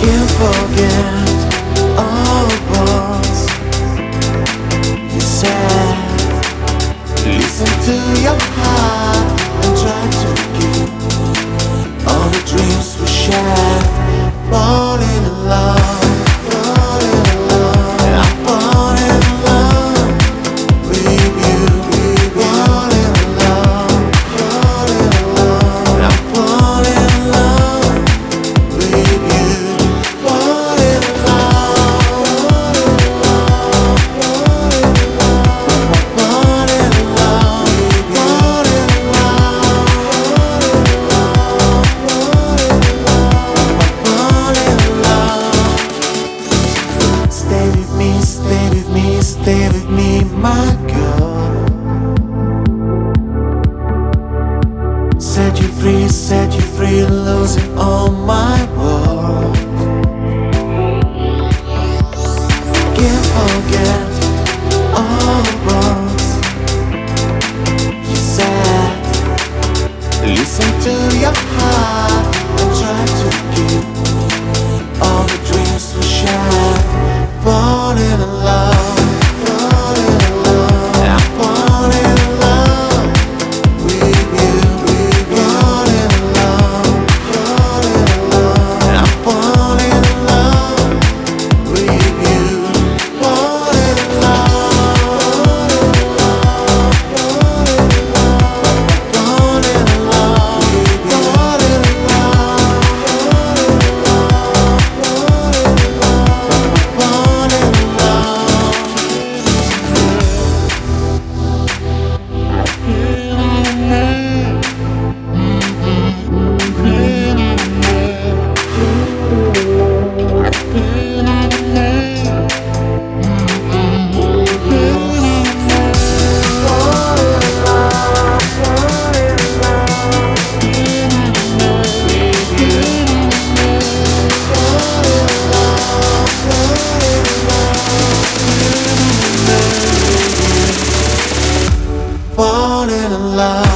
can forget all you said. Listen to your heart and try to all the dreams we. set you free, set you free, losing oh all my words. love.